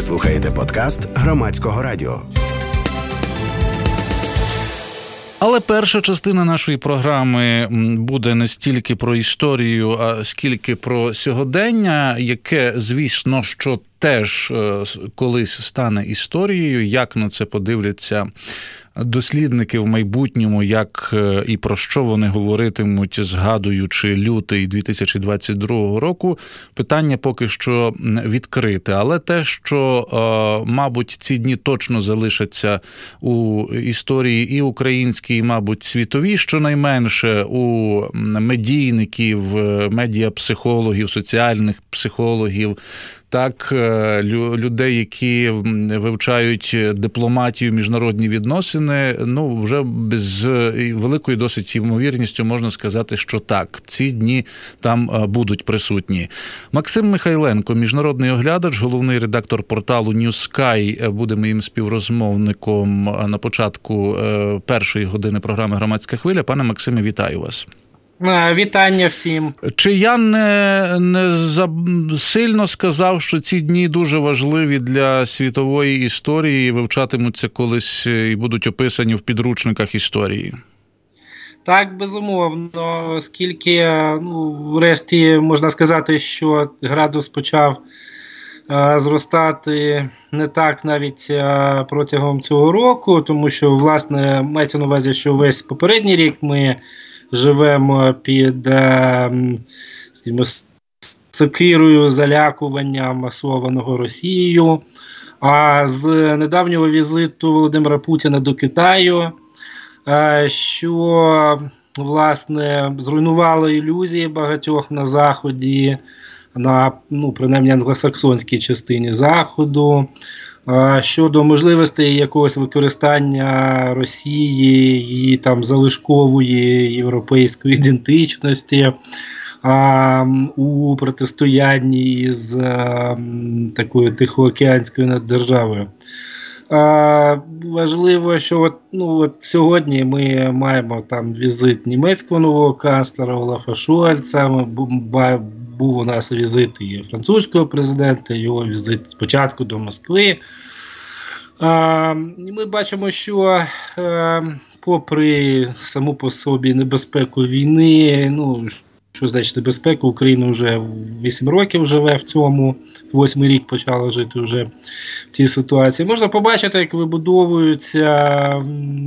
Ви слухаєте подкаст громадського радіо. Але перша частина нашої програми буде не стільки про історію, а скільки про сьогодення, яке, звісно, що теж е, колись стане історією, як на це подивляться дослідники в майбутньому, як е, і про що вони говоритимуть, згадуючи лютий 2022 року, питання поки що відкрите. Але те, що, е, мабуть, ці дні точно залишаться у історії і українській, і, мабуть, світовій, щонайменше у медійників, медіапсихологів, соціальних психологів так е, людей, які вивчають дипломатію, міжнародні відносини. Ну вже без великою досить ймовірністю можна сказати, що так, ці дні там е, будуть присутні. Максим Михайленко, міжнародний оглядач, головний редактор порталу New Sky, е, буде моїм співрозмовником на початку першої години програми Громадська хвиля. Пане Максиме, вітаю вас. Вітання всім. Чи я не не за сильно сказав, що ці дні дуже важливі для світової історії, вивчатимуться колись і будуть описані в підручниках історії? Так, безумовно, оскільки, ну, врешті, можна сказати, що градус почав а, зростати не так навіть а, протягом цього року, тому що, власне, мається на увазі, що весь попередній рік ми живемо під ем, скажімо, сокирою залякування масованого Росією. А з недавнього візиту Володимира Путіна до Китаю, е, що власне зруйнувало ілюзії багатьох на Заході, на ну, принаймні англосаксонській частині Заходу. Щодо можливостей якогось використання Росії її там залишкової європейської ідентичності а, у протистоянні з а, такою тихоокеанською наддержавою. А, Важливо, що от, ну, от сьогодні ми маємо там візит німецького нового канцлера Олафа Шольца, був у нас візит і французького президента, його візит спочатку до Москви. А, Ми бачимо, що а, е, попри саму по собі небезпеку війни, ну що значить небезпеку, Україна вже 8 років живе в цьому, восьмий рік почала жити вже в цій ситуації. Можна побачити, як вибудовуються,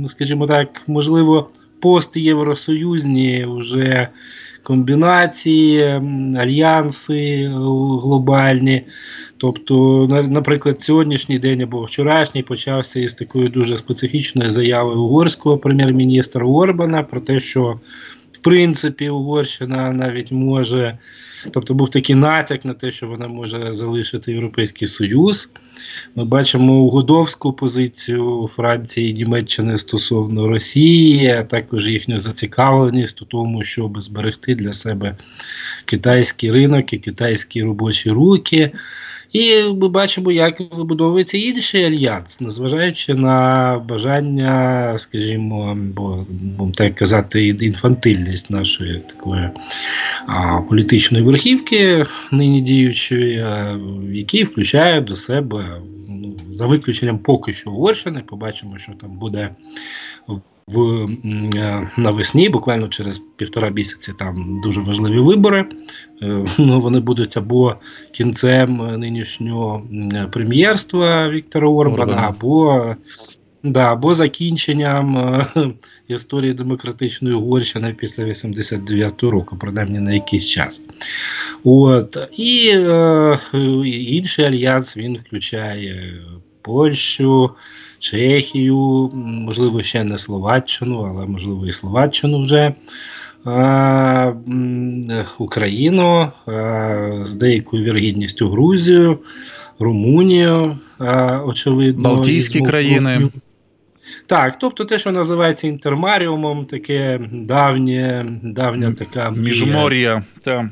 скажімо так, можливо, постєвросоюзні вже комбінації, альянси глобальні. Тобто, наприклад, сьогоднішній день або вчорашній почався із такої дуже специфічної заяви угорського прем'єр-міністра Орбана про те, що принципі Угорщина навіть може Тобто був такий натяк на те, що вона може залишити Європейський Союз. Ми бачимо угодовську позицію Франції і Німеччини стосовно Росії, а також їхню зацікавленість у тому, щоб зберегти для себе китайський ринок і китайські робочі руки. І ми бачимо, як вибудовується інший альянс, незважаючи на бажання, скажімо, бо будемо так казати, інфантильність нашої такої а, політичної верхівки, нині діючої, а, які включають до себе ну, за виключенням поки що Угорщини, побачимо, що там буде в е, навесні, буквально через півтора місяці, там дуже важливі вибори. Е, ну, Вони будуть або кінцем нинішнього прем'єрства Віктора Орбана, Орбана. або да, або закінченням е, історії демократичної Угорщини після 89-го року, принаймні на якийсь час. От. І е, інший альянс він включає Польщу. Чехію, можливо, ще не Словаччину, але можливо і Словаччину вже. Україну з деякою вірогідністю Грузію, Румунію, очевидно, Балтійські країни. Так, тобто те, що називається інтермаріумом, таке давнє, давня така міжмор'я.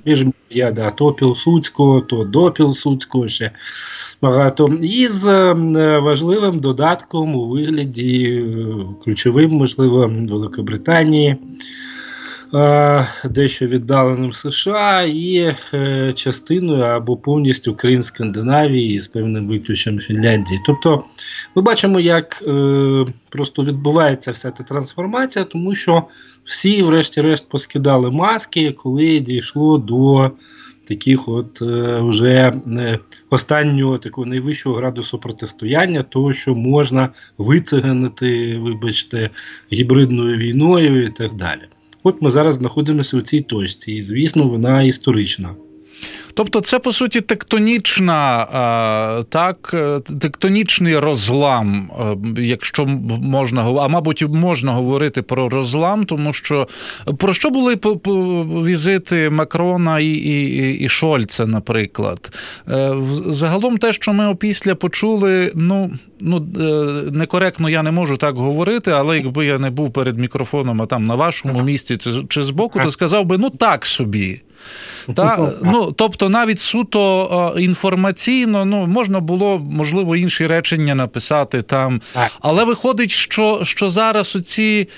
Міжмор'я, да, то Пілсудського, то до Пілсудського ще багато. І з важливим додатком у вигляді ключовим, можливо, Великобританії. Дещо віддаленим США і е, частиною або повністю Крим Скандинавії з певним виключенням Фінляндії. Тобто ми бачимо, як е, просто відбувається вся ця трансформація, тому що всі, врешті-решт, поскидали маски, коли дійшло до таких от е, вже е, останнього такого найвищого градусу протистояння, того, що можна вициганити, вибачте, гібридною війною і так далі. От ми зараз знаходимося у цій точці, і звісно, вона історична. Тобто, це по суті тектонічна, так, е, тектонічний розлам, е, якщо можна а мабуть, можна говорити про розлам, тому що про що були візити Макрона і і, і Шольца, наприклад? Е, загалом, те, що ми опісля почули, ну. Ну, некоректно я не можу так говорити, але якби я не був перед мікрофоном, а там на вашому місці чи збоку, то сказав би, ну так собі. Та, ну, Тобто, навіть суто інформаційно ну, можна було, можливо, інші речення написати там. Але виходить, що що зараз оці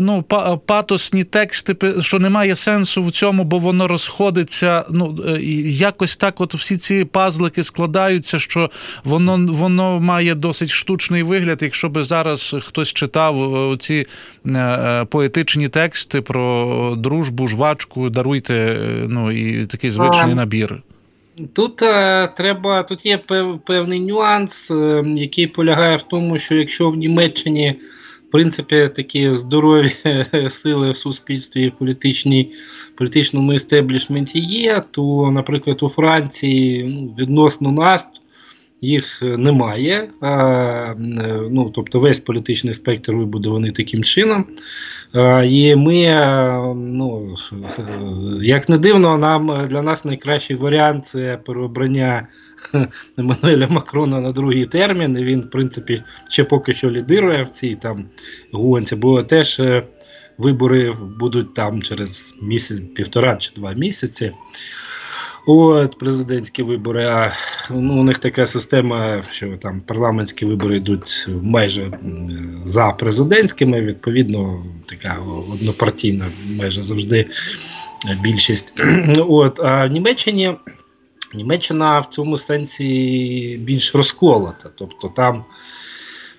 ну, патосні тексти, що немає сенсу в цьому, бо воно розходиться. ну, е, Якось так от всі ці пазлики складаються, що воно воно має досить штучний вигляд. Якщо би зараз хтось читав е, ці е, поетичні тексти про дружбу, жвачку, даруйте ну і такий звичний набір. Тут е, треба, тут є певний нюанс, е, який полягає в тому, що якщо в Німеччині в принципі такі здорові сили в суспільстві і політичній, політичному істеблішменті є, то, наприклад, у Франції ну, відносно нас їх немає. А, е, ну, Тобто весь політичний спектр вибудований таким чином. І ми, е, ну, як не дивно, нам для нас найкращий варіант це переобрання Еммануеля Макрона на другий термін. І Він, в принципі, ще поки що лідирує в цій там гонці, бо теж е, вибори будуть там через місяць, півтора чи два місяці. От президентські вибори. А ну, у них така система, що там парламентські вибори йдуть майже за президентськими. Відповідно, така однопартійна, майже завжди більшість. От а в Німеччині Німеччина в цьому сенсі більш розколота. Тобто там.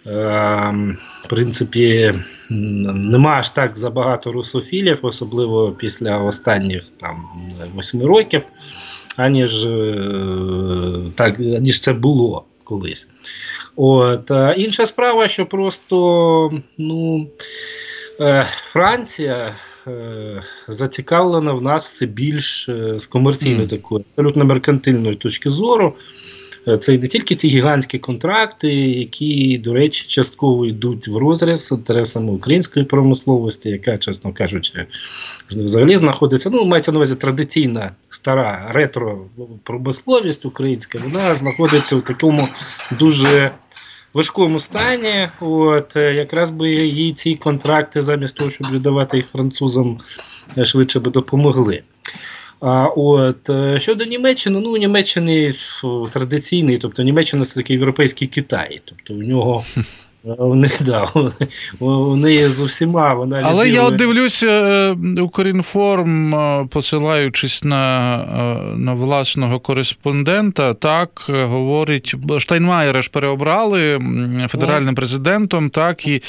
Ем, в принципі, нема аж так забагато русофілів, особливо після останніх там восьми років аніж е, так, ніж це було колись. От, Інша справа, що просто ну, е, Франція е, зацікавлена в нас це більш з комерційної такої абсолютно меркантильної точки зору. Е, це не тільки ці гігантські контракти, які, до речі, частково йдуть в розріз з інтересами української промисловості, яка, чесно кажучи, взагалі знаходиться. Ну, мається на увазі традиційна стара ретро-промисловість українська, вона знаходиться в такому дуже. Важкому стані, от якраз би їй ці контракти, замість того, щоб віддавати їх французам, е, швидше би допомогли. А от е, щодо Німеччини, ну Німеччини традиційний, тобто Німеччина це такий європейський Китай, тобто у нього них да, у неї з усіма вона але я от дивлюся е, Укрінформ, е, посилаючись на е, на власного кореспондента, так говорить Штайнмаєра ж переобрали федеральним президентом. Так і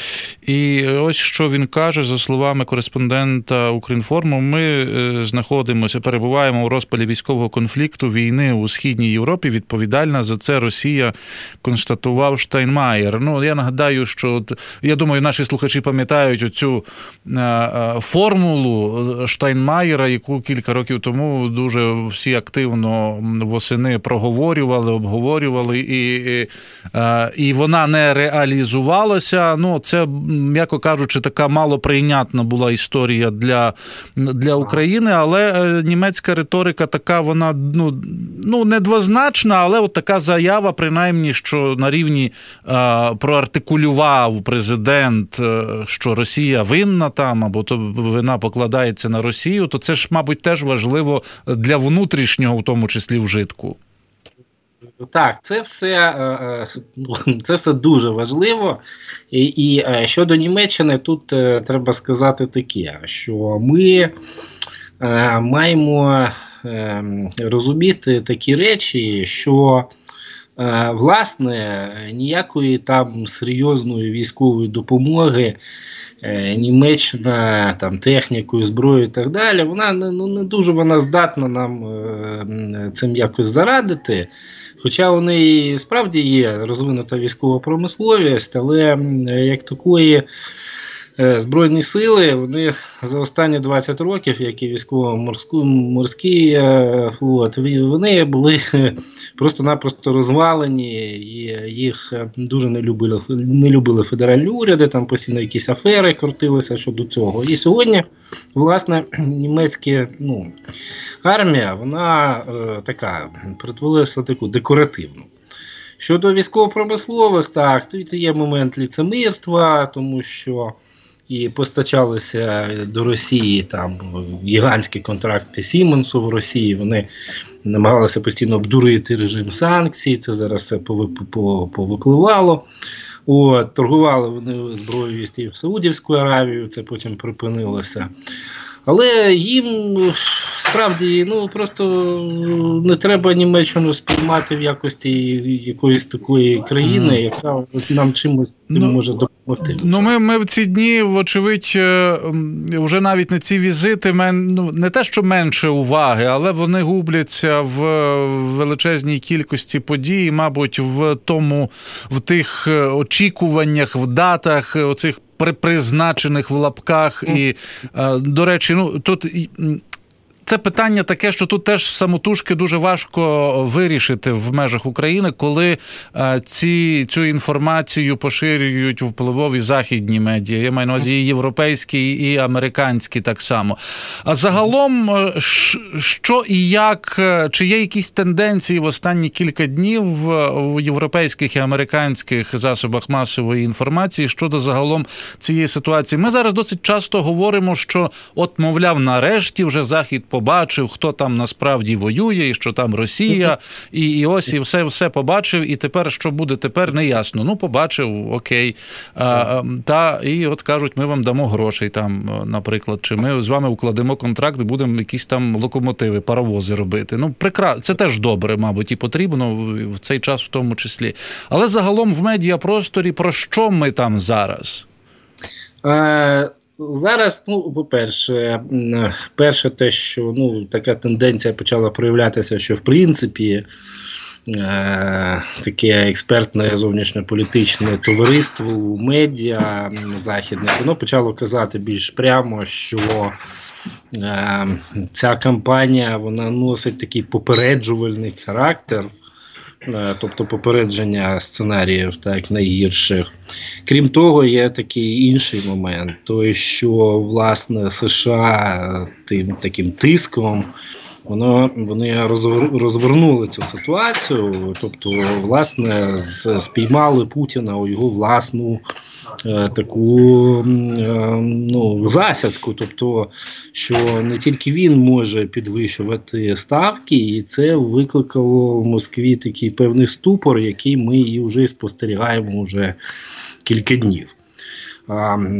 і ось що він каже за словами кореспондента Укрінформу. Ми знаходимося, перебуваємо у розпалі військового конфлікту війни у східній Європі. Відповідальна за це Росія констатував Штайнмаєр. Ну я нагадаю нагадаю, що я думаю, наші слухачі пам'ятають оцю е, е, формулу Штайнмаєра, яку кілька років тому дуже всі активно восени проговорювали, обговорювали, і і, е, і вона не реалізувалася. Ну, це, м'яко кажучи, така малоприйнятна була історія для для України, але німецька риторика така, вона ну, ну не двозначна, але от така заява, принаймні, що на рівні проартикулювання спекулював президент, е, що Росія винна там, або то вина покладається на Росію, то це ж, мабуть, теж важливо для внутрішнього, в тому числі вжитку. Так, це все ну, це все дуже важливо. І і щодо Німеччини, тут треба сказати таке, що ми маємо розуміти такі речі, що власне ніякої там серйозної військової допомоги. Е, Німеччина там технікою, зброєю і так далі, вона ну, не дуже вона здатна нам е, цим якось зарадити. Хоча вони справді є розвинута військова промисловість, але як такої Е, Збройні сили вони за останні 20 років, як і військово-морський е, флот, вони були просто-напросто розвалені, і їх дуже не любили не любили федеральні уряди, там постійно якісь афери крутилися щодо цього. І сьогодні, власне, німецька ну, армія, вона е, така притворилася таку декоративну. Щодо військово-промислових, так, тут є момент ліцемирства, тому що і постачалися до Росії там гігантські контракти Сіменсу в Росії. Вони намагалися постійно обдурити режим санкцій. Це зараз все повипливало. От, Торгували вони зброєю в Саудівську Аравію, це потім припинилося. Але їм справді ну просто не треба Німеччину сприймати в якості якоїсь такої країни, яка нам чимось ну, може допомогти. Ну ми ми в ці дні, вочевидь, е, вже навіть на ці візити мен, ну, не те, що менше уваги, але вони губляться в величезній кількості подій, мабуть, в тому, в тих е, очікуваннях, в датах оцих призначених в лапках. І, е, до речі, ну тут це питання таке, що тут теж самотужки дуже важко вирішити в межах України, коли е, ці цю інформацію поширюють впливові західні медіа. Я маю на увазі і європейські, і американські так само. А загалом, е, що і як, е, чи є якісь тенденції в останні кілька днів в європейських і американських засобах масової інформації щодо загалом цієї ситуації? Ми зараз досить часто говоримо, що от, мовляв, нарешті вже захід по побачив, хто там насправді воює, і що там Росія, і і ось і все все побачив. І тепер що буде тепер, не ясно. Ну, побачив, окей. А, Та і от кажуть, ми вам дамо грошей там, наприклад, чи ми з вами укладемо контракт будемо якісь там локомотиви, паровози робити. Ну, прекрасно, це теж добре, мабуть, і потрібно в цей час, в тому числі. Але загалом в медіапросторі про що ми там зараз? Зараз, ну, по-перше, перше, те, що ну, така тенденція почала проявлятися, що в принципі е, таке експертне зовнішньополітичне товариство, медіа західне, воно почало казати більш прямо, що е, ця кампанія вона носить такий попереджувальний характер. Е, тобто попередження сценаріїв так найгірших. Крім того, є такий інший момент, той, що власне США тим таким тиском воно вони розвернули цю ситуацію, тобто, власне, спіймали Путіна у його власну е, таку е, ну, засядку, тобто, що не тільки він може підвищувати ставки, і це викликало в Москві такий певний ступор, який ми і вже спостерігаємо вже кілька днів.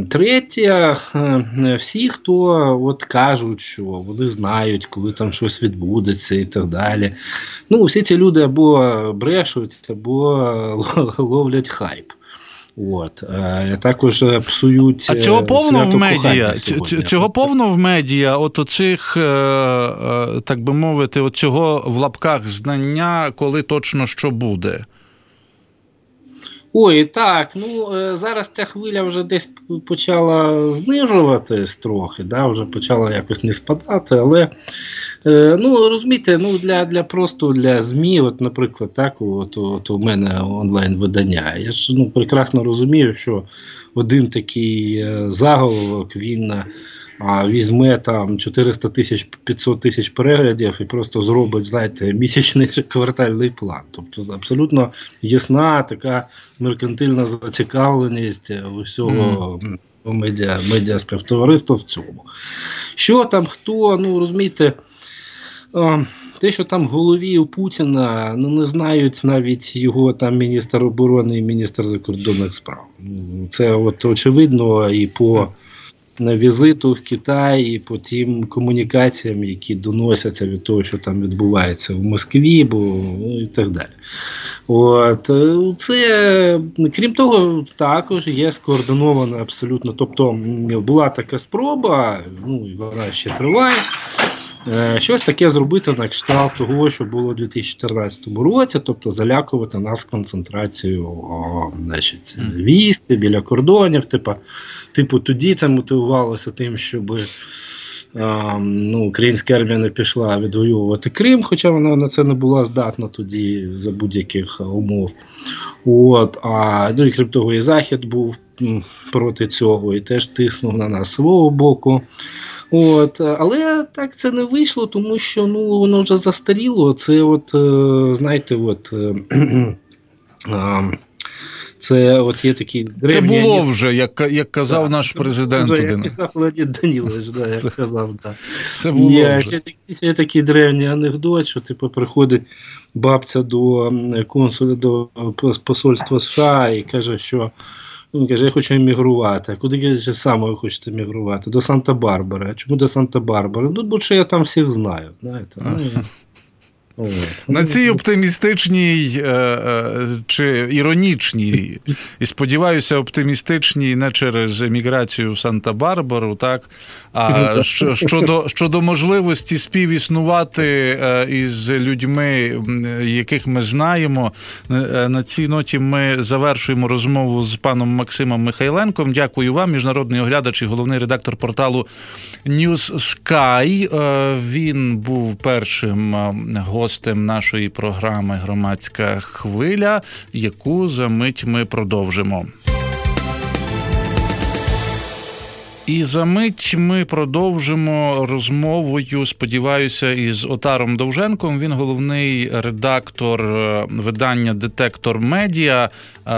Третє, е, всі, хто от кажуть, що вони знають, коли там щось відбудеться і так далі. Ну, всі ці люди або брешуть, або ловлять хайп. От е, також псують а цього повно в медіа. Цього повно в медіа, от оцих, е, так би мовити, цього в лапках знання, коли точно що буде. Ой, так, ну е, зараз ця хвиля вже десь почала знижуватись трохи, да, вже почала якось не спадати, але е, ну розумієте, ну для для просто для ЗМІ, от, наприклад, так, от, от у мене онлайн-видання. Я ж ну, прекрасно розумію, що один такий е, заголовок він візьме там 400 тисяч 500 тисяч переглядів і просто зробить, знаєте, місячний квартальний план. Тобто абсолютно ясна така меркантильна зацікавленість усього mm. медіа, медіа співтовариства в цьому. Що там, хто, ну розумієте, те, що там в голові у Путіна, ну не знають навіть його там міністр оборони і міністр закордонних справ. Це от очевидно і по візиту в Китай, і по тим комунікаціям, які доносяться від того, що там відбувається в Москві, бо ну, і так далі. От це крім того, також є скоординована абсолютно. Тобто була така спроба, ну і вона ще триває. Е, щось таке зробити на кшталт того, що було у 2014 році, тобто залякувати нас концентрацією о, значить, військ біля кордонів. Типу, типу, тоді це мотивувалося тим, щоб ну, Українська армія не пішла відвоювати Крим, хоча вона на це не була здатна тоді за будь-яких умов. От, а, ну і крім того, і Захід був проти цього і теж тиснув на нас свого боку. От, Але так це не вийшло, тому що ну, воно вже застаріло. Це, от, е, знаєте, от. Е, це от є такі древні... Це було вже, як як казав да, наш президент. Вже, як казав Леонід Данілович, да, як казав. Да. Це було є, вже. Ще, ще такий древній анекдот, що типу, приходить бабця до консуля до посольства США і каже, що він каже, я хочу емігрувати. Куди каже, саме ви хочете емігрувати? До Санта-Барбари. А чому до Санта-Барбари? Ну, бо що я там всіх знаю. знаєте. Ну, на цій оптимістичній е, е, чи іронічній, і сподіваюся, оптимістичній не через еміграцію в Санта-Барбару, так а щодо щодо можливості співіснувати е, із людьми, яких ми знаємо. На цій ноті ми завершуємо розмову з паном Максимом Михайленком. Дякую вам, міжнародний оглядач і головний редактор порталу News Sky. Він був першим гостем гостем нашої програми Громадська хвиля, яку за мить ми продовжимо. І за мить ми продовжимо розмовою. Сподіваюся, із Отаром Довженком. Він головний редактор е, видання Детектор Медіа.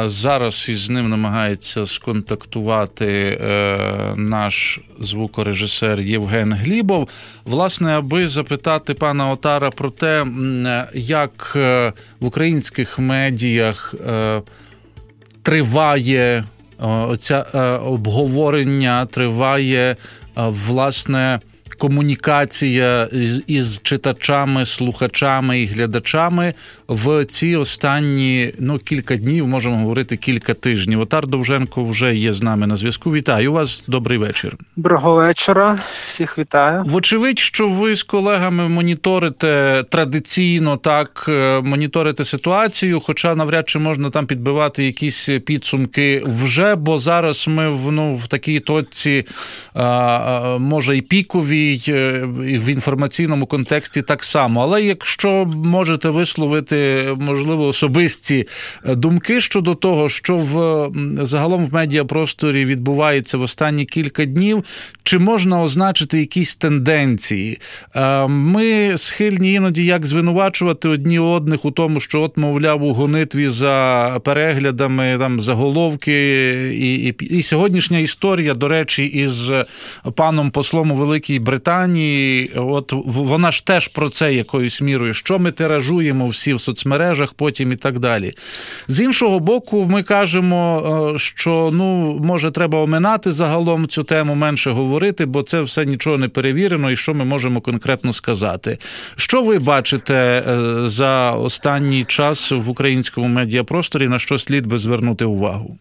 Зараз із ним намагається сконтактувати е, наш звукорежисер Євген Глібов. Власне, аби запитати пана Отара про те, як е, в українських медіях триває оця е, обговорення триває е, власне комунікація із читачами, слухачами і глядачами в ці останні ну кілька днів, можемо говорити кілька тижнів. Отар Довженко вже є з нами на зв'язку. Вітаю вас, добрий вечір. Доброго вечора, всіх вітаю. Вочевидь, що ви з колегами моніторите традиційно так, е, моніторите ситуацію, хоча навряд чи можна там підбивати якісь підсумки вже, бо зараз ми в ну в такій точці, може і пікові. Е, в інформаційному контексті так само. Але якщо можете висловити можливо особисті е, думки щодо того, що в загалом в медіапросторі відбувається в останні кілька днів, чи можна означити якісь тенденції? Е, ми схильні іноді як звинувачувати одні одних у тому, що от, мовляв, у гонитві за переглядами там заголовки, і, і, і сьогоднішня історія, до речі, із паном послом у Великій Британії. Британії, от вона ж теж про це якоюсь мірою, що ми тиражуємо всі в соцмережах, потім і так далі. З іншого боку, ми кажемо, е, що ну може треба оминати загалом цю тему, менше говорити, бо це все нічого не перевірено, і що ми можемо конкретно сказати. Що ви бачите е, за останній час в українському медіапросторі, на що слід би звернути увагу?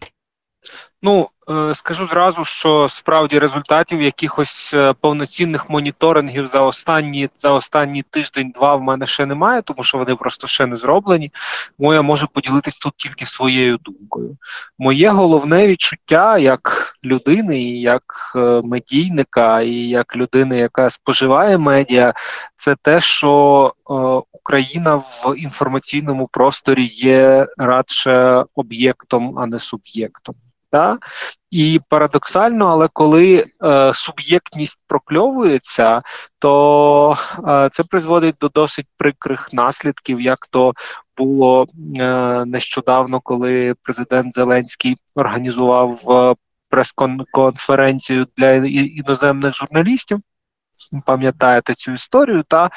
Ну е, скажу зразу, що справді результатів якихось е, повноцінних моніторингів за останні за останні тиждень-два в мене ще немає, тому що вони просто ще не зроблені. Тому я можу поділитись тут тільки своєю думкою. Моє головне відчуття як людини, і як е, медійника, і як людини, яка споживає медіа, це те, що Україна в інформаційному просторі є радше об'єктом, а не суб'єктом. Та? І парадоксально, але коли е, суб'єктність прокльовується, то е, це призводить до досить прикрих наслідків, як то було е, нещодавно, коли президент Зеленський організував е, прес-конференцію для іноземних журналістів. пам'ятаєте цю історію, та е,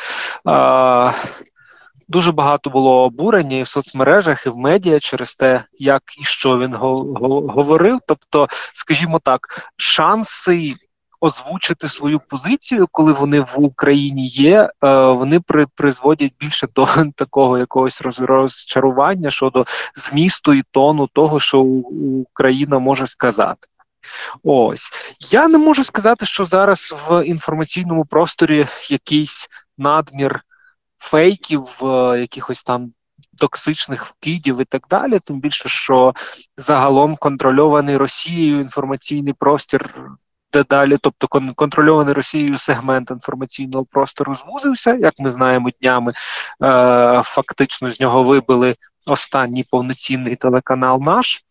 дуже багато було обурення і в соцмережах, і в медіа через те, як і що він говорив. Тобто, скажімо так, шанси озвучити свою позицію, коли вони в Україні є, е, вони при, призводять більше до такого якогось розчарування щодо змісту і тону того, що Україна може сказати. Ось я не можу сказати, що зараз в інформаційному просторі якийсь надмір фейків, е, якихось там токсичних вкидів і так далі. Тим більше, що загалом контрольований Росією інформаційний простір дедалі, тобто контрольований Росією сегмент інформаційного простору звузився, як ми знаємо, днями е, фактично з нього вибили останній повноцінний телеканал наш.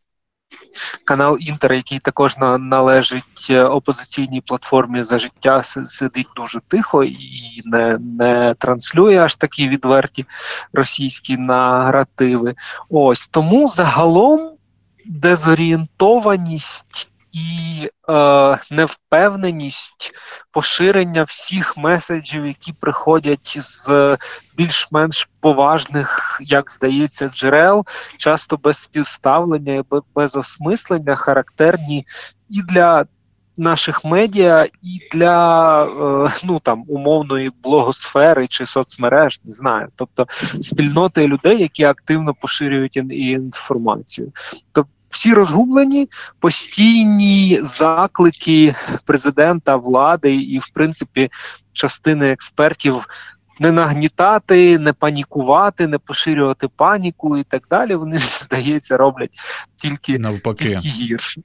Канал Інтер, який також належить е, опозиційній платформі за життя, сидить дуже тихо і не не транслює аж такі відверті російські наративи. Ось тому загалом дезорієнтованість і е, невпевненість поширення всіх меседжів, які приходять з більш-менш поважних, як здається, джерел, часто без співставлення і без осмислення, характерні і для. Наших медіа і для е, ну там умовної блогосфери чи соцмереж, не знаю, тобто спільноти людей, які активно поширюють інформацію. Тобто всі розгублені, постійні заклики президента, влади і, в принципі, частини експертів. Не нагнітати, не панікувати, не поширювати паніку і так далі. Вони здається роблять тільки навпаки тільки гірше.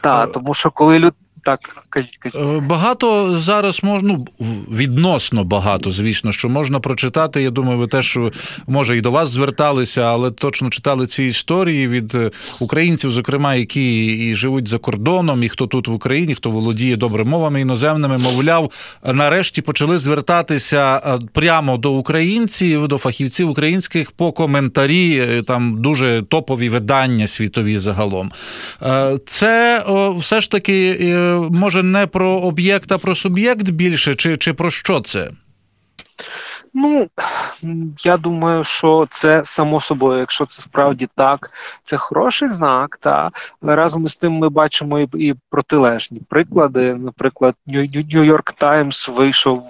Так, тому що коли люд, так, кажіть, кажіть. Е, багато зараз можна ну, відносно багато, звісно, що можна прочитати. Я думаю, ви теж може і до вас зверталися, але точно читали ці історії від е, українців, зокрема, які і живуть за кордоном, і хто тут в Україні, хто володіє добре мовами іноземними, мовляв, нарешті почали звертатися е, прямо до українців, до фахівців українських по коментарі. Там дуже топові видання світові загалом. Це все ж таки може не про об'єкт, а про суб'єкт більше, чи, чи про що це? Ну я думаю, що це само собою, якщо це справді так, це хороший знак. Та але разом із тим ми бачимо і, і протилежні приклади. Наприклад, Нью-Йорк Таймс вийшов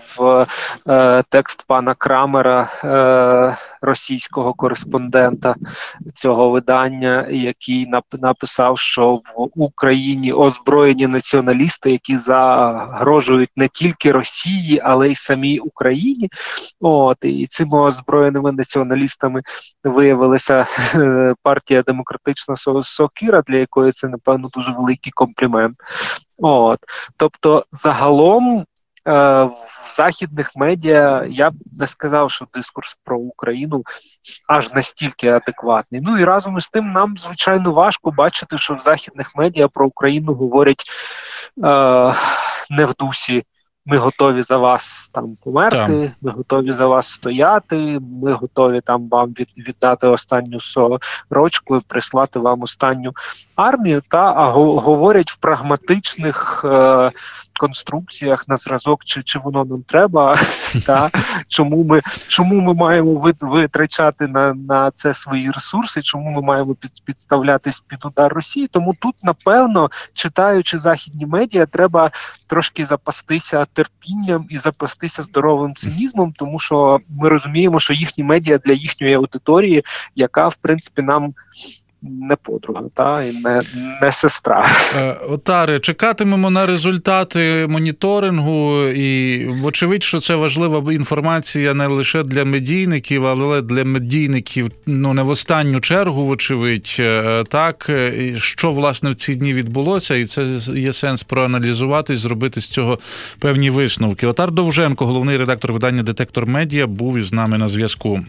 е, текст пана Крамера, е, російського кореспондента цього видання, який написав, що в Україні озброєні націоналісти, які загрожують не тільки Росії, але й самій Україні. От і цими озброєними націоналістами виявилася е, партія демократична Сокіра, для якої це напевно дуже великий комплімент. От тобто, загалом. Е, в західних медіа я б не сказав, що дискурс про Україну аж настільки адекватний. Ну і разом із тим, нам звичайно важко бачити, що в західних медіа про Україну говорять е, не в дусі ми готові за вас там померти, там. ми готові за вас стояти, ми готові там вам від, віддати останню сорочку і прислати вам останню армію. Та а говорять в прагматичних. Е, конструкціях на зразок, чи чи воно нам треба, та чому ми чому ми маємо витрачати на на це свої ресурси, чому ми маємо під, підставлятись під удар Росії? Тому тут, напевно, читаючи західні медіа, треба трошки запастися терпінням і запастися здоровим цинізмом, тому що ми розуміємо, що їхні медіа для їхньої аудиторії, яка в принципі нам не подруга, та і не не сестра. Е, Отаре, чекатимемо на результати моніторингу, і вочевидь, що це важлива інформація не лише для медійників, але для медійників ну не в останню чергу, вочевидь, е, так що власне в ці дні відбулося, і це є сенс проаналізувати і зробити з цього певні висновки. Отар Довженко, головний редактор видання Детектор Медіа, був із нами на зв'язку.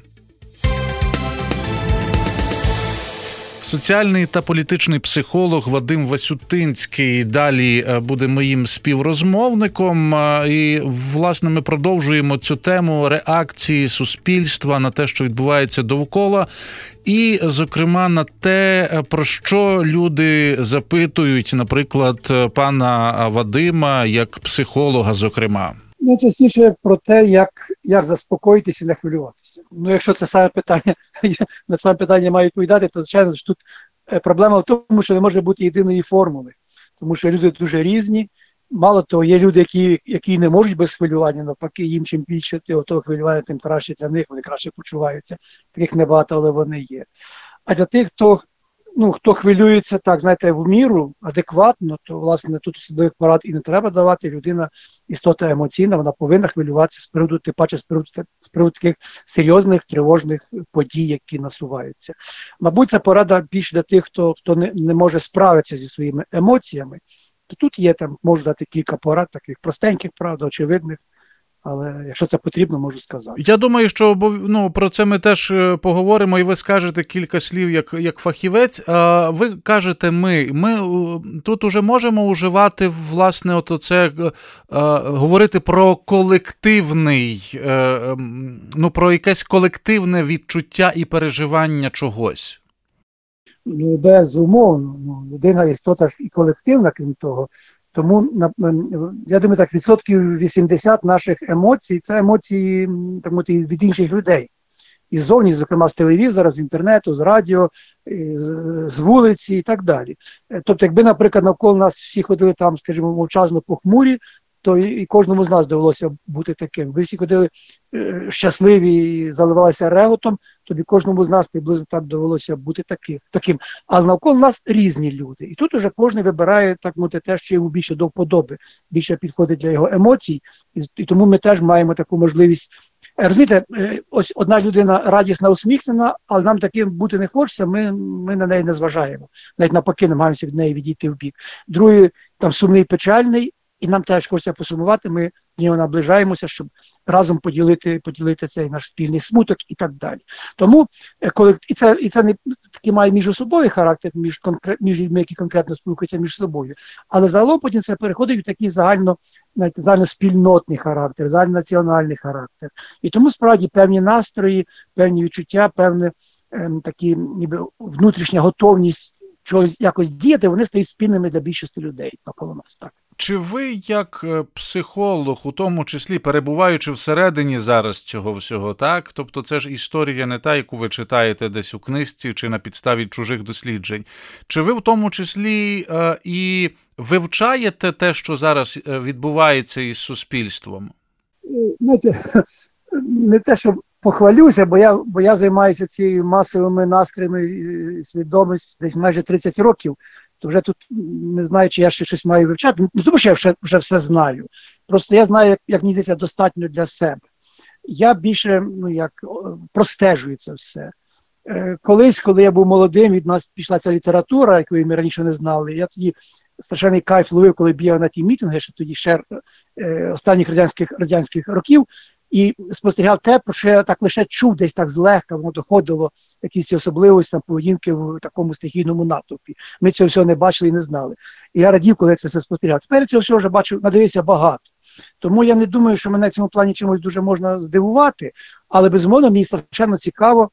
Соціальний та політичний психолог Вадим Васютинський далі е, буде моїм співрозмовником. Е, і власне ми продовжуємо цю тему реакції суспільства на те, що відбувається довкола, і, зокрема, на те, е, про що люди запитують, наприклад, пана Вадима як психолога, зокрема. Найчастіше про те, як як заспокоїтися і не хвилюватися. Ну, якщо це саме питання, на саме питання маю відповідати, то звичайно ж тут е, проблема в тому, що не може бути єдиної формули, тому що люди дуже різні. Мало того, є люди, які які не можуть без хвилювання, навпаки, їм чим більше того хвилювання, тим краще для них, вони краще почуваються. Таких небагато, але вони є. А для тих, хто ну, хто хвилюється так, знаєте, в міру адекватно, то власне тут особливих порад і не треба давати. Людина істота емоційна, вона повинна хвилюватися з приводу, тим паче з приводу, з приводу таких серйозних тривожних подій, які насуваються. Мабуть, це порада більше для тих, хто хто не, не може справитися зі своїми емоціями. То тут є там, можу дати кілька порад, таких простеньких, правда, очевидних. Але якщо це потрібно, можу сказати. Я думаю, що ну, про це ми теж е, поговоримо, і ви скажете кілька слів як як фахівець. А ви кажете, ми Ми е, тут уже можемо уживати власне, от оце, а, е, говорити про колективний, а, ну про якесь колективне відчуття і переживання чогось. Ну, безумовно, ну, людина істота ж і колективна, крім того. Тому я думаю, так відсотків 80 наших емоцій це емоції так мовити, від інших людей. І ззовні, зокрема, з телевізора, з інтернету, з радіо, з вулиці і так далі. Е, тобто, якби, наприклад, навколо нас всі ходили там, скажімо, мовчазно похмурі, то і кожному з нас довелося бути таким. Ви всі ходили е, щасливі і заливалися реготом, тобі кожному з нас приблизно так довелося бути таким. таким. Але навколо нас різні люди. І тут уже кожен вибирає так мовити, те, що йому більше до вподоби, більше підходить для його емоцій, і, і тому ми теж маємо таку можливість. Е, розумієте, е, ось одна людина радісна, усміхнена, але нам таким бути не хочеться, ми ми на неї не зважаємо. Навіть навпаки, намагаємося від неї відійти в бік. Другий там сумний, печальний, і нам теж хочеться посумувати. Ми до нього наближаємося, щоб разом поділити поділити цей наш спільний смуток і так далі. Тому е, коли і це і це не такий має міжособовий характер, між конкрет, між людьми, які конкретно спілкуються між собою, але загалом потім це переходить у такий загально навіть, загальноспільнотний характер, загальнонаціональний характер. І тому справді певні настрої, певні відчуття, певне ем, такі ніби внутрішня готовність чогось якось діяти, вони стають спільними для більшості людей навколо нас так. Чи ви, як е, психолог, у тому числі перебуваючи всередині зараз цього всього, так? Тобто це ж історія не та, яку ви читаєте десь у книжці чи на підставі чужих досліджень. Чи ви в тому числі е, і вивчаєте те, що зараз е, відбувається із суспільством? Знаєте, не те, що похвалюся, бо я бо я займаюся цією масовими настроями і свідомістю десь майже 30 років то вже тут не знаю, чи я ще щось маю вивчати. Не тому що я вже вже все знаю. Просто я знаю, як як мені здається, достатньо для себе. Я більше ну, як простежую це все. Е, колись, коли я був молодим, від нас пішла ця література, яку ми раніше не знали. Я тоді страшенний кайф ловив, коли бігав на ті мітинги, що тоді ще е, останніх радянських радянських років і спостерігав те, про що я так лише чув, десь так злегка, воно доходило якісь особливості там, поведінки в такому стихійному натовпі. Ми цього всього не бачили і не знали. І я радів, коли це все спостерігав. Тепер цього всього вже бачу, надивився багато. Тому я не думаю, що мене в цьому плані чимось дуже можна здивувати, але безумовно мені страшенно цікаво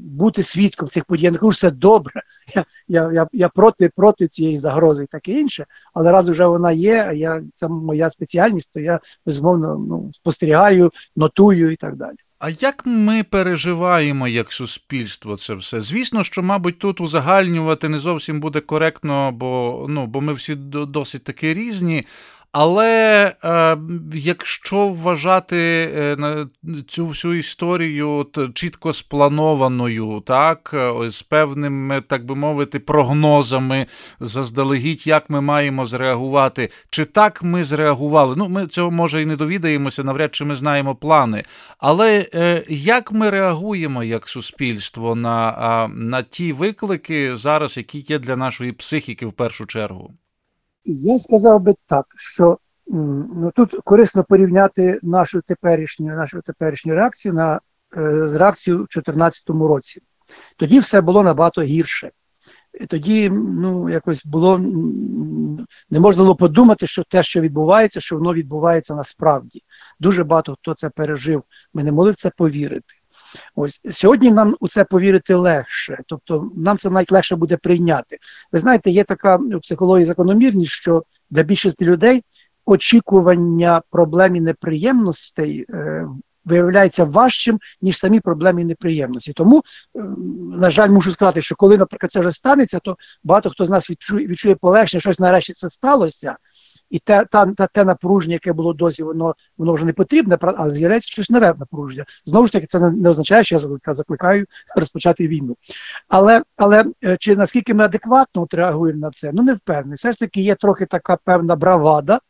бути свідком цих подій. Я не кажу, що це добре. Я я, я, я проти проти цієї загрози і таке інше, але раз вже вона є, а я це моя спеціальність, то я безумовно ну, спостерігаю, нотую і так далі. А як ми переживаємо як суспільство це все? Звісно, що, мабуть, тут узагальнювати не зовсім буде коректно, бо ну, бо ми всі досить таки різні. Але е, якщо вважати е, цю всю історію чітко спланованою, так, е, з певними, так би мовити, прогнозами заздалегідь, як ми маємо зреагувати, чи так ми зреагували? Ну, ми цього може і не довідаємося, навряд чи ми знаємо плани. Але як ми реагуємо як суспільство на, на ті виклики зараз, які є для нашої психіки в першу чергу? Я сказав би так, що ну, тут корисно порівняти нашу теперішню нашу теперішню реакцію на е, з реакцією в 2014 році. Тоді все було набагато гірше. Тоді ну, якось було не можна було подумати, що те, що відбувається, що воно відбувається насправді. Дуже багато хто це пережив. Ми не могли в це повірити. Ось сьогодні нам у це повірити легше, тобто нам це навіть легше буде прийняти. Ви знаєте, є така в психології закономірність, що для більшості людей очікування проблем і неприємностей е, виявляється важчим, ніж самі проблеми і неприємності. Тому, е, на жаль, мушу сказати, що коли, наприклад, це вже станеться, то багато хто з нас відчує полегшення, щось нарешті це сталося. І те та, та, те напруження, яке було досі, воно воно вже не потрібне, але з'являється щось нове напруження. Знову ж таки, це не, не означає, що я закликаю розпочати війну. Але але е, чи наскільки ми адекватно реагуємо на це? Ну не впевнений. Все ж таки є трохи така певна бравада,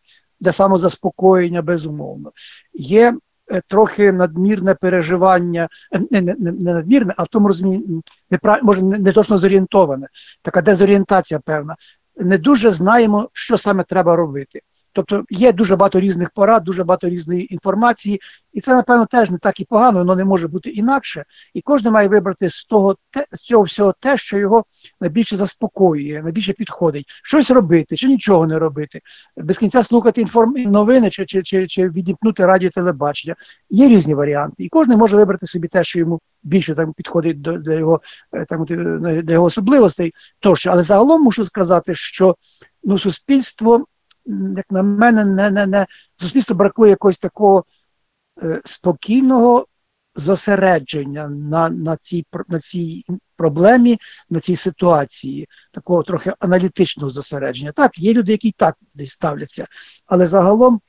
де самозаспокоєння, безумовно. Є е, трохи надмірне переживання, е, не не, не, не надмірне, а в тому розумінні не може не точно зорієнтоване, така дезорієнтація певна не дуже знаємо, що саме треба робити. Тобто є дуже багато різних порад, дуже багато різної інформації, і це, напевно, теж не так і погано, воно не може бути інакше. І кожен має вибрати з того те, з цього всього те, що його найбільше заспокоює, найбільше підходить. Щось робити, чи нічого не робити, без кінця слухати інформ... новини, чи чи, чи, чи відімкнути радіо телебачення. Є різні варіанти, і кожен може вибрати собі те, що йому більше там підходить до, до його е, там до його особливостей. Тощо, але загалом мушу сказати, що ну суспільство як на мене, не не, не суспільству бракує якогось такого е, спокійного зосередження на на, цій на цій проблемі, на цій ситуації, такого трохи аналітичного зосередження. Так, є люди, які так десь ставляться, але загалом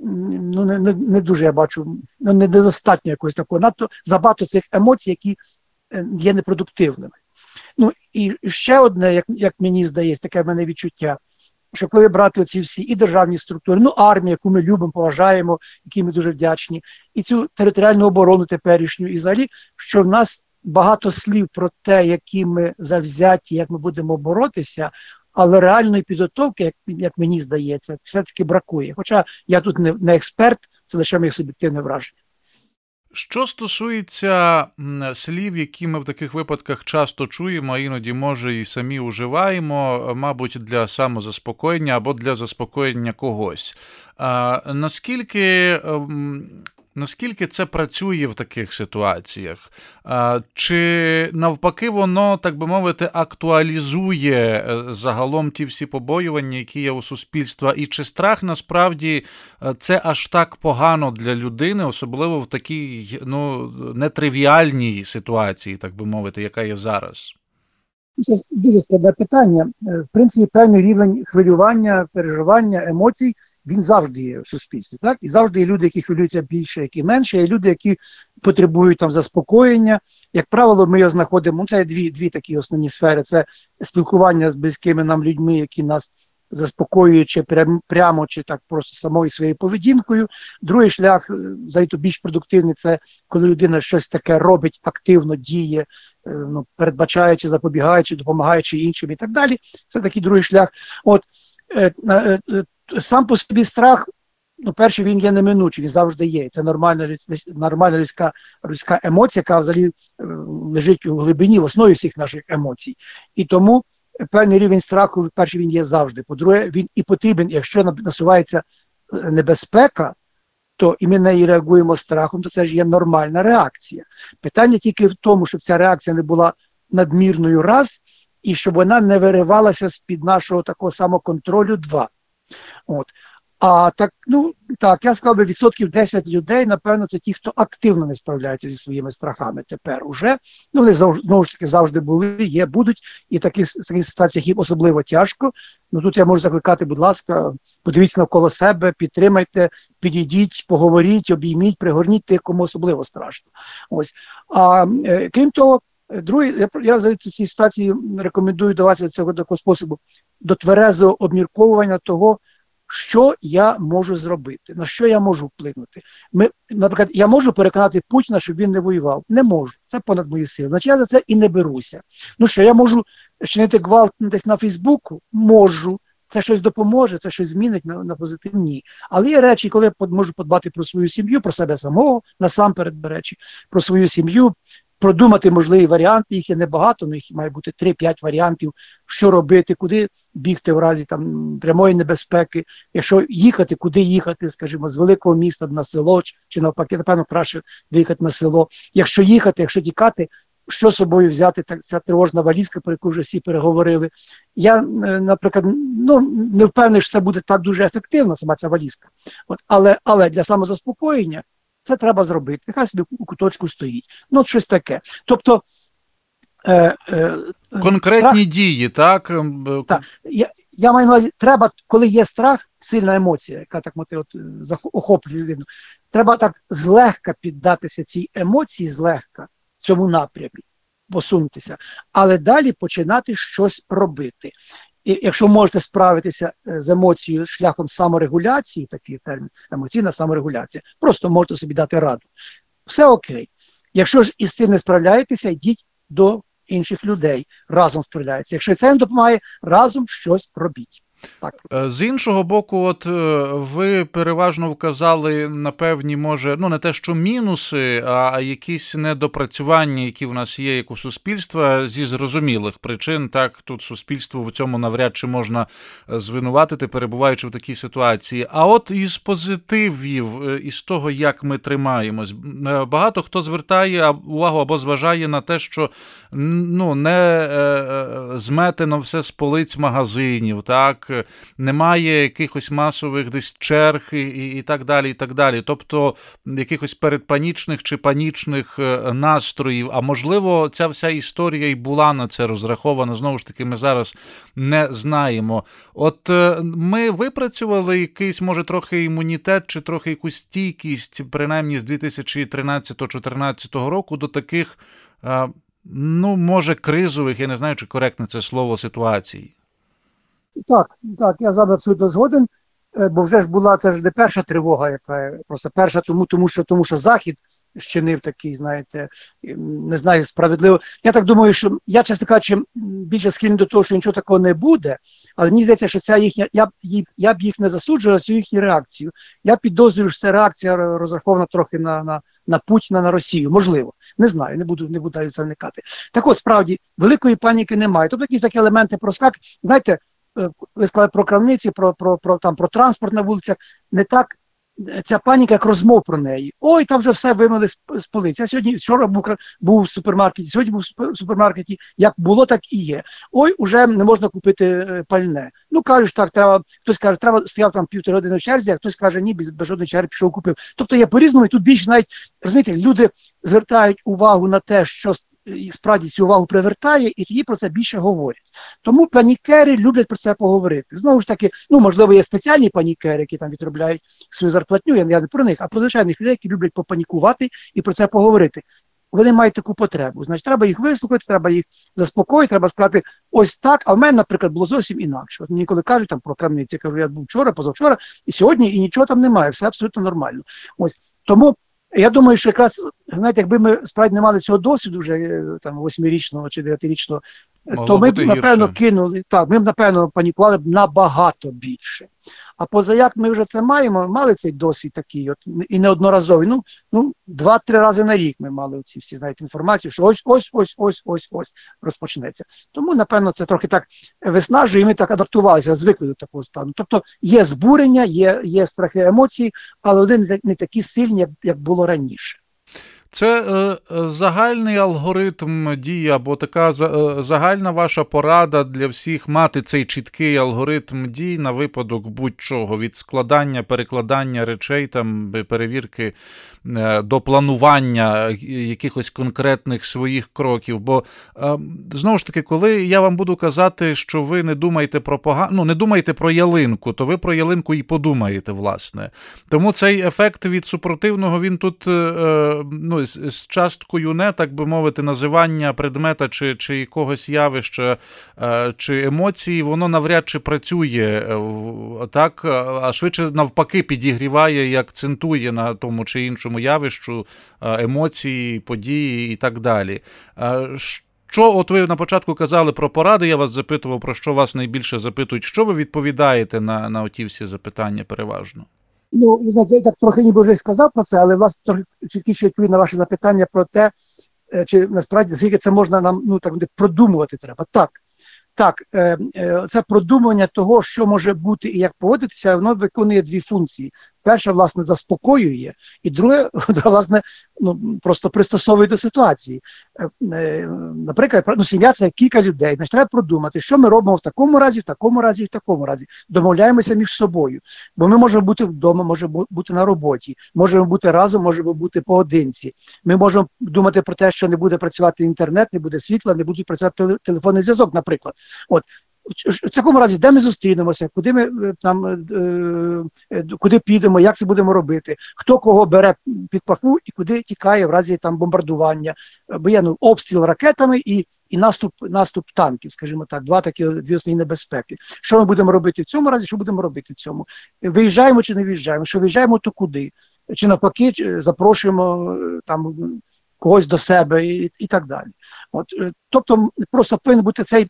ну, не не, не дуже я бачу, ну недостатньо якогось такого, надто забагато цих емоцій, які е, є непродуктивними. Ну і ще одне, як як мені здається, таке в мене відчуття що коли брати оці всі і державні структури, ну армію, яку ми любимо, поважаємо, які ми дуже вдячні, і цю територіальну оборону теперішню, і взагалі, що в нас багато слів про те, які ми завзяті, як ми будемо боротися. Але реальної підготовки, як як мені здається, все-таки бракує. Хоча я тут не, не експерт, це лише моє суб'єктивне враження. Що стосується слів, які ми в таких випадках часто чуємо, а іноді, може, і самі уживаємо, мабуть, для самозаспокоєння або для заспокоєння когось. А, Наскільки ем, Наскільки це працює в таких ситуаціях? Чи навпаки, воно, так би мовити, актуалізує е, загалом ті всі побоювання, які є у суспільства, і чи страх насправді е, це аж так погано для людини, особливо в такій ну, нетривіальній ситуації, так би мовити, яка є зараз? Це дуже складне питання. Е, в принципі, певний рівень хвилювання, переживання, емоцій він завжди є в суспільстві. Так? І завжди є люди, які хвилюються більше, які менше, і люди, які потребують там заспокоєння. Як правило, ми його знаходимо. Ну, це дві дві такі основні сфери: це спілкування з близькими нам людьми, які нас заспокоюють чи прямо, чи так просто самою своєю поведінкою. Другий шлях, е, взагалі більш продуктивний, це коли людина щось таке робить, активно діє, е, ну, передбачаючи, запобігаючи, допомагаючи іншим і так далі. Це такий другий шлях. От е, сам по собі страх, ну, перший він є неминучий, він завжди є. Це нормальна нормальна людська людська емоція, яка взагалі е, лежить у глибині, в основі всіх наших емоцій. І тому певний рівень страху, перший він є завжди. По-друге, він і потрібен, якщо насувається е, небезпека. То і ми на неї реагуємо страхом, то це ж є нормальна реакція. Питання тільки в тому, щоб ця реакція не була надмірною раз, і щоб вона не виривалася з під нашого такого самоконтролю два. От. А так, ну так, я сказав би, відсотків 10 людей, напевно, це ті, хто активно не справляється зі своїми страхами тепер уже. Ну, вони знову ж таки завжди були, є, будуть, і такі, в таких ситуаціях їм особливо тяжко. Ну тут я можу закликати, будь ласка, подивіться навколо себе, підтримайте, підійдіть, поговоріть, обійміть, пригорніть тих, кому особливо страшно. Ось. А е, крім того, Другий, я я в цій ситуації рекомендую даватися цього такого способу до тверезого обмірковування того, що я можу зробити, на що я можу вплинути. Ми, Наприклад, я можу переконати Путіна, щоб він не воював. Не можу. Це понад мої сили. Значить, я за це і не беруся. Ну що, я можу чинити гвалт десь на Фейсбуку? Можу. Це щось допоможе, це щось змінить на на позитивні. Але є речі, коли я можу подбати про свою сім'ю, про себе самого, насамперед, речі, про свою сім'ю, продумати можливі варіанти, їх є небагато, але їх має бути 3-5 варіантів, що робити, куди бігти в разі там прямої небезпеки. Якщо їхати, куди їхати, скажімо, з великого міста на село, чи навпаки, напевно, краще виїхати на село. Якщо їхати, якщо тікати, що з собою взяти, так ця тривожна валізка, про яку вже всі переговорили. Я, наприклад, ну не впевнений, що це буде так дуже ефективно, сама ця валізка. От, Але але для самозаспокоєння це треба зробити. Нехай собі у куточку стоїть. Ну, от щось таке. Тобто. Е, е, Конкретні страх, дії, так? Так. Я, я маю на увазі, треба, коли є страх, сильна емоція, яка так мати, от, охоплює людину, треба так злегка піддатися цій емоції, злегка цьому напрямі, посунутися, але далі починати щось робити. І якщо можете справитися е, з емоцією шляхом саморегуляції, такий термін, емоційна саморегуляція, просто можете собі дати раду. Все окей. Якщо ж із цим не справляєтеся, йдіть до інших людей разом справляються. Якщо це не допомагає, разом щось робіть. Так. Е, з іншого боку, от е, ви переважно вказали на певні, може, ну не те, що мінуси, а якісь недопрацювання, які в нас є, як у суспільства, зі зрозумілих причин. Так, тут суспільство в цьому навряд чи можна е, звинуватити, перебуваючи в такій ситуації. А от із позитивів, із того, як ми тримаємось, багато хто звертає увагу або зважає на те, що ну не зметено все з полиць магазинів, так немає якихось масових десь черг і, і, і так далі. і так далі. Тобто якихось передпанічних чи панічних е, настроїв. А можливо, ця вся історія і була на це розрахована. Знову ж таки, ми зараз не знаємо. От е, ми випрацювали якийсь, може, трохи імунітет чи трохи якусь стійкість, принаймні з 2013-2014 року, до таких. Е, ну, може, кризових, я не знаю, чи коректне це слово ситуацій. Так, так, я з вами абсолютно згоден, е, бо вже ж була це ж не перша тривога, яка просто перша, тому тому що тому що Захід щинив такий, знаєте, не знаю, справедливо. Я так думаю, що я, чесно кажучи, більше схильний до того, що нічого такого не буде, але мені здається, що ця їхня, я б я б їх не засуджував цю їхню реакцію. Я підозрюю, що ця реакція розрахована трохи на на, на Путіна, на Росію. Можливо, не знаю, не буду не буду це вникати. Так от справді великої паніки немає. Тобто якісь такі елементи проскак. Знаєте, ви сказали про крамниці, про про, про, там, про транспорт на вулицях, не так ця паніка, як розмов про неї. Ой, там вже все вимили з, з полиці. Я сьогодні вчора був був в супермаркеті, сьогодні був в супермаркеті. Як було, так і є. Ой, уже не можна купити е, пальне. Ну кажуть, так, треба, хтось каже, треба стояв там півтори години в черзі, а хтось каже, ні, без, без жодної черги пішов купив. Тобто я по-різному, і тут більше навіть розумієте, люди звертають увагу на те, що справді цю увагу привертає, і тоді про це більше говорять. Тому панікери люблять про це поговорити. Знову ж таки, ну можливо, є спеціальні панікери, які там відробляють свою зарплатню. Я не про них, а про звичайних людей, які люблять попанікувати і про це поговорити. Вони мають таку потребу. Значить, треба їх вислухати, треба їх заспокоїти, треба сказати, ось так. А в мене, наприклад, було зовсім інакше. От мені коли кажуть там про крамниці, кажу, я був вчора, позавчора, і сьогодні, і нічого там немає, все абсолютно нормально. Ось тому я думаю, що якраз знаєте, якби ми справді не мали цього досвіду вже е, там восьмирічного чи дев'ятирічного, то ми б напевно гірше. кинули так. Ми б напевно панікували б набагато більше. А поза як ми вже це маємо, мали цей досвід такий, от і неодноразовий. Ну ну два-три рази на рік ми мали ці всі знаєте, інформацію, що ось ось ось ось ось ось розпочнеться. Тому, напевно, це трохи так виснажує, і ми так адаптувалися, звикли до такого стану. Тобто є збурення, є є страхи емоції, але вони не такі сильні, як, як було раніше. Це е, е, загальний алгоритм дії, або така е, загальна ваша порада для всіх мати цей чіткий алгоритм дій на випадок будь-чого від складання, перекладання речей, там перевірки е, до планування якихось конкретних своїх кроків. Бо е, знову ж таки, коли я вам буду казати, що ви не думаєте про погано, ну не думаєте про ялинку, то ви про ялинку і подумаєте, власне. Тому цей ефект від супротивного він тут. Е, ну, з, з часткою не, так би мовити, називання предмета чи чи якогось явища е, чи емоції, воно навряд чи працює е, так, а швидше навпаки підігріває і акцентує на тому чи іншому явищу е, емоції, події і так далі. Що, от ви на початку казали про поради, я вас запитував, про що вас найбільше запитують. Що ви відповідаєте на на оті всі запитання переважно? Ну, ви знаєте, я так трохи ніби вже сказав про це, але власне трохи чіткіше відповів на ваше запитання про те, е, чи насправді скільки це можна нам ну так продумувати треба. Так, так, е, е, це продумування того, що може бути і як поводитися, воно виконує дві функції. Перше, власне, заспокоює, і друге, власне, ну просто пристосовує до ситуації. Е, е, наприклад, ну, сім'я це кілька людей. Значить, треба продумати, що ми робимо в такому разі, в такому разі, в такому разі. Домовляємося між собою. Бо ми можемо бути вдома, можемо бути на роботі, можемо бути разом, можемо бути поодинці. Ми можемо думати про те, що не буде працювати інтернет, не буде світла, не буде працювати телефонний зв'язок, наприклад. От в цьому разі, де ми зустрінемося, куди ми е, там е, е, куди підемо, як це будемо робити, хто кого бере під паху і куди тікає в разі там бомбардування, бо ну, обстріл ракетами і і наступ наступ танків, скажімо так, два такі дві основні небезпеки. Що ми будемо робити в цьому разі? Що будемо робити в цьому? Виїжджаємо чи не виїжджаємо? Що виїжджаємо, то куди? Чи навпаки, запрошуємо там когось до себе і і так далі. От, Тобто, просто повинен бути цей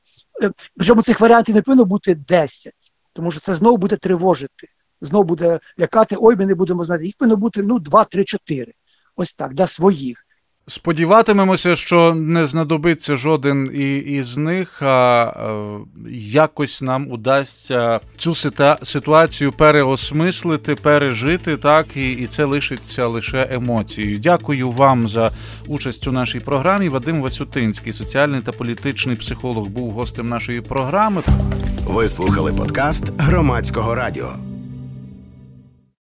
причому цих варіантів не повинно бути 10, тому що це знову буде тривожити, знову буде лякати, ой, ми не будемо знати. Їх повинно бути ну, 2, 3, 4. Ось так, для своїх. Сподіватимемося, що не знадобиться жоден із них, а е, якось нам удасться цю ситуацію переосмислити, пережити, так і і це лишиться лише емоцією. Дякую вам за участь у нашій програмі. Вадим Васютинський, соціальний та політичний психолог, був гостем нашої програми. Ви слухали подкаст громадського радіо.